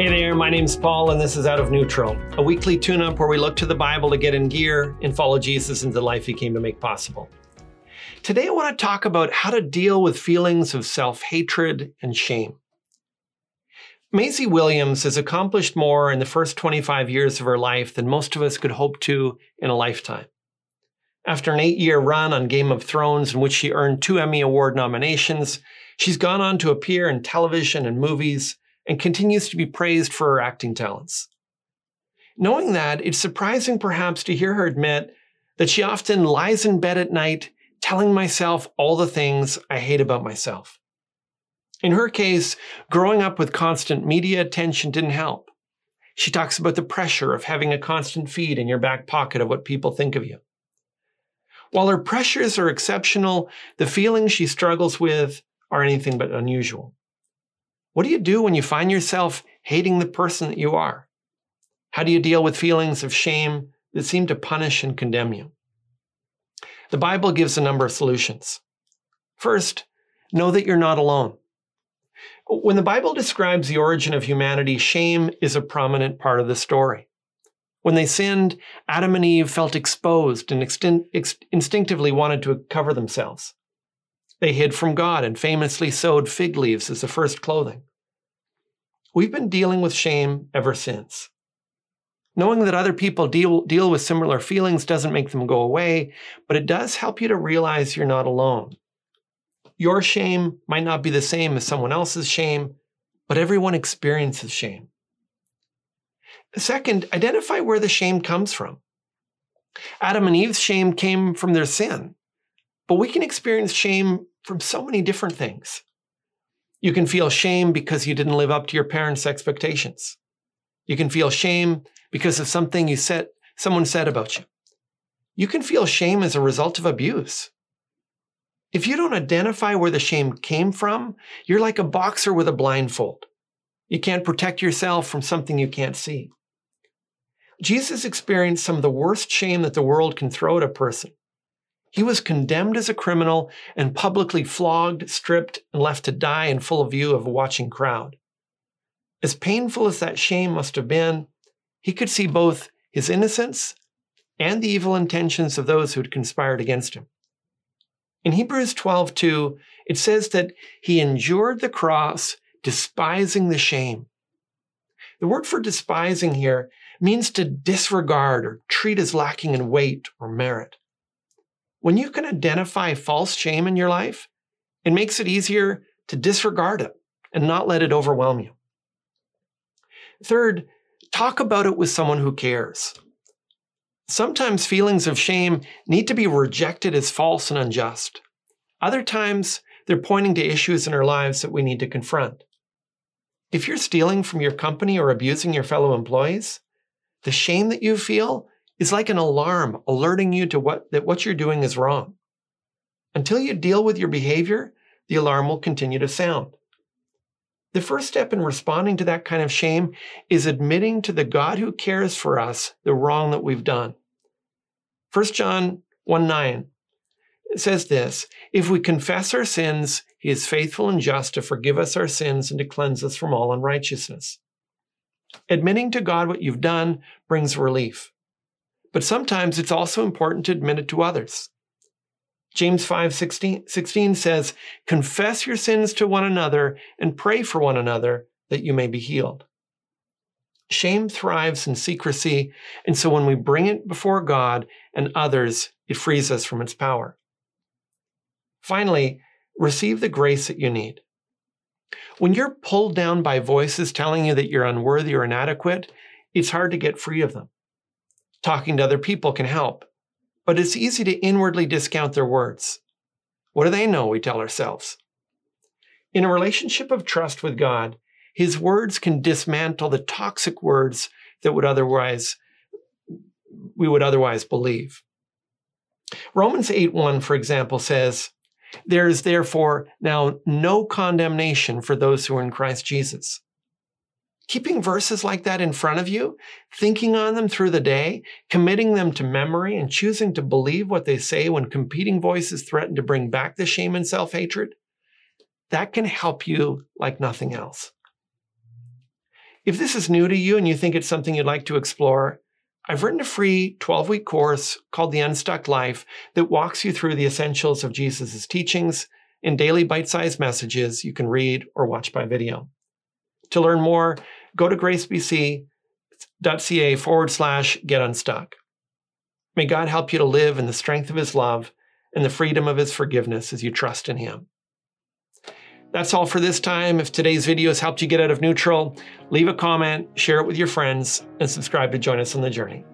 Hey there, my name's Paul, and this is Out of Neutral, a weekly tune up where we look to the Bible to get in gear and follow Jesus into the life he came to make possible. Today, I want to talk about how to deal with feelings of self hatred and shame. Maisie Williams has accomplished more in the first 25 years of her life than most of us could hope to in a lifetime. After an eight year run on Game of Thrones, in which she earned two Emmy Award nominations, she's gone on to appear in television and movies and continues to be praised for her acting talents. Knowing that, it's surprising perhaps to hear her admit that she often lies in bed at night telling myself all the things I hate about myself. In her case, growing up with constant media attention didn't help. She talks about the pressure of having a constant feed in your back pocket of what people think of you. While her pressures are exceptional, the feelings she struggles with are anything but unusual. What do you do when you find yourself hating the person that you are? How do you deal with feelings of shame that seem to punish and condemn you? The Bible gives a number of solutions. First, know that you're not alone. When the Bible describes the origin of humanity, shame is a prominent part of the story. When they sinned, Adam and Eve felt exposed and instinctively wanted to cover themselves. They hid from God and famously sewed fig leaves as the first clothing. We've been dealing with shame ever since. Knowing that other people deal, deal with similar feelings doesn't make them go away, but it does help you to realize you're not alone. Your shame might not be the same as someone else's shame, but everyone experiences shame. Second, identify where the shame comes from. Adam and Eve's shame came from their sin, but we can experience shame from so many different things. You can feel shame because you didn't live up to your parents' expectations. You can feel shame because of something you said, someone said about you. You can feel shame as a result of abuse. If you don't identify where the shame came from, you're like a boxer with a blindfold. You can't protect yourself from something you can't see. Jesus experienced some of the worst shame that the world can throw at a person. He was condemned as a criminal and publicly flogged, stripped, and left to die in full view of a watching crowd. As painful as that shame must have been, he could see both his innocence and the evil intentions of those who had conspired against him. In Hebrews 12:2, it says that he endured the cross, despising the shame. The word for despising here means to disregard or treat as lacking in weight or merit. When you can identify false shame in your life, it makes it easier to disregard it and not let it overwhelm you. Third, talk about it with someone who cares. Sometimes feelings of shame need to be rejected as false and unjust. Other times, they're pointing to issues in our lives that we need to confront. If you're stealing from your company or abusing your fellow employees, the shame that you feel is like an alarm alerting you to what that what you're doing is wrong. Until you deal with your behavior, the alarm will continue to sound. The first step in responding to that kind of shame is admitting to the God who cares for us the wrong that we've done. 1 John 1 9 says this If we confess our sins, he is faithful and just to forgive us our sins and to cleanse us from all unrighteousness. Admitting to God what you've done brings relief. But sometimes it's also important to admit it to others. James 5 16, 16 says, Confess your sins to one another and pray for one another that you may be healed. Shame thrives in secrecy, and so when we bring it before God and others, it frees us from its power. Finally, receive the grace that you need. When you're pulled down by voices telling you that you're unworthy or inadequate, it's hard to get free of them. Talking to other people can help, but it's easy to inwardly discount their words. What do they know? We tell ourselves. In a relationship of trust with God, His words can dismantle the toxic words that would otherwise we would otherwise believe. Romans 8:1 for example says, "There is therefore now no condemnation for those who are in Christ Jesus." Keeping verses like that in front of you, thinking on them through the day, committing them to memory, and choosing to believe what they say when competing voices threaten to bring back the shame and self hatred, that can help you like nothing else. If this is new to you and you think it's something you'd like to explore, I've written a free 12 week course called The Unstuck Life that walks you through the essentials of Jesus' teachings in daily bite sized messages you can read or watch by video. To learn more, go to gracebc.ca forward slash get unstuck. May God help you to live in the strength of His love and the freedom of His forgiveness as you trust in Him. That's all for this time. If today's video has helped you get out of neutral, leave a comment, share it with your friends, and subscribe to join us on the journey.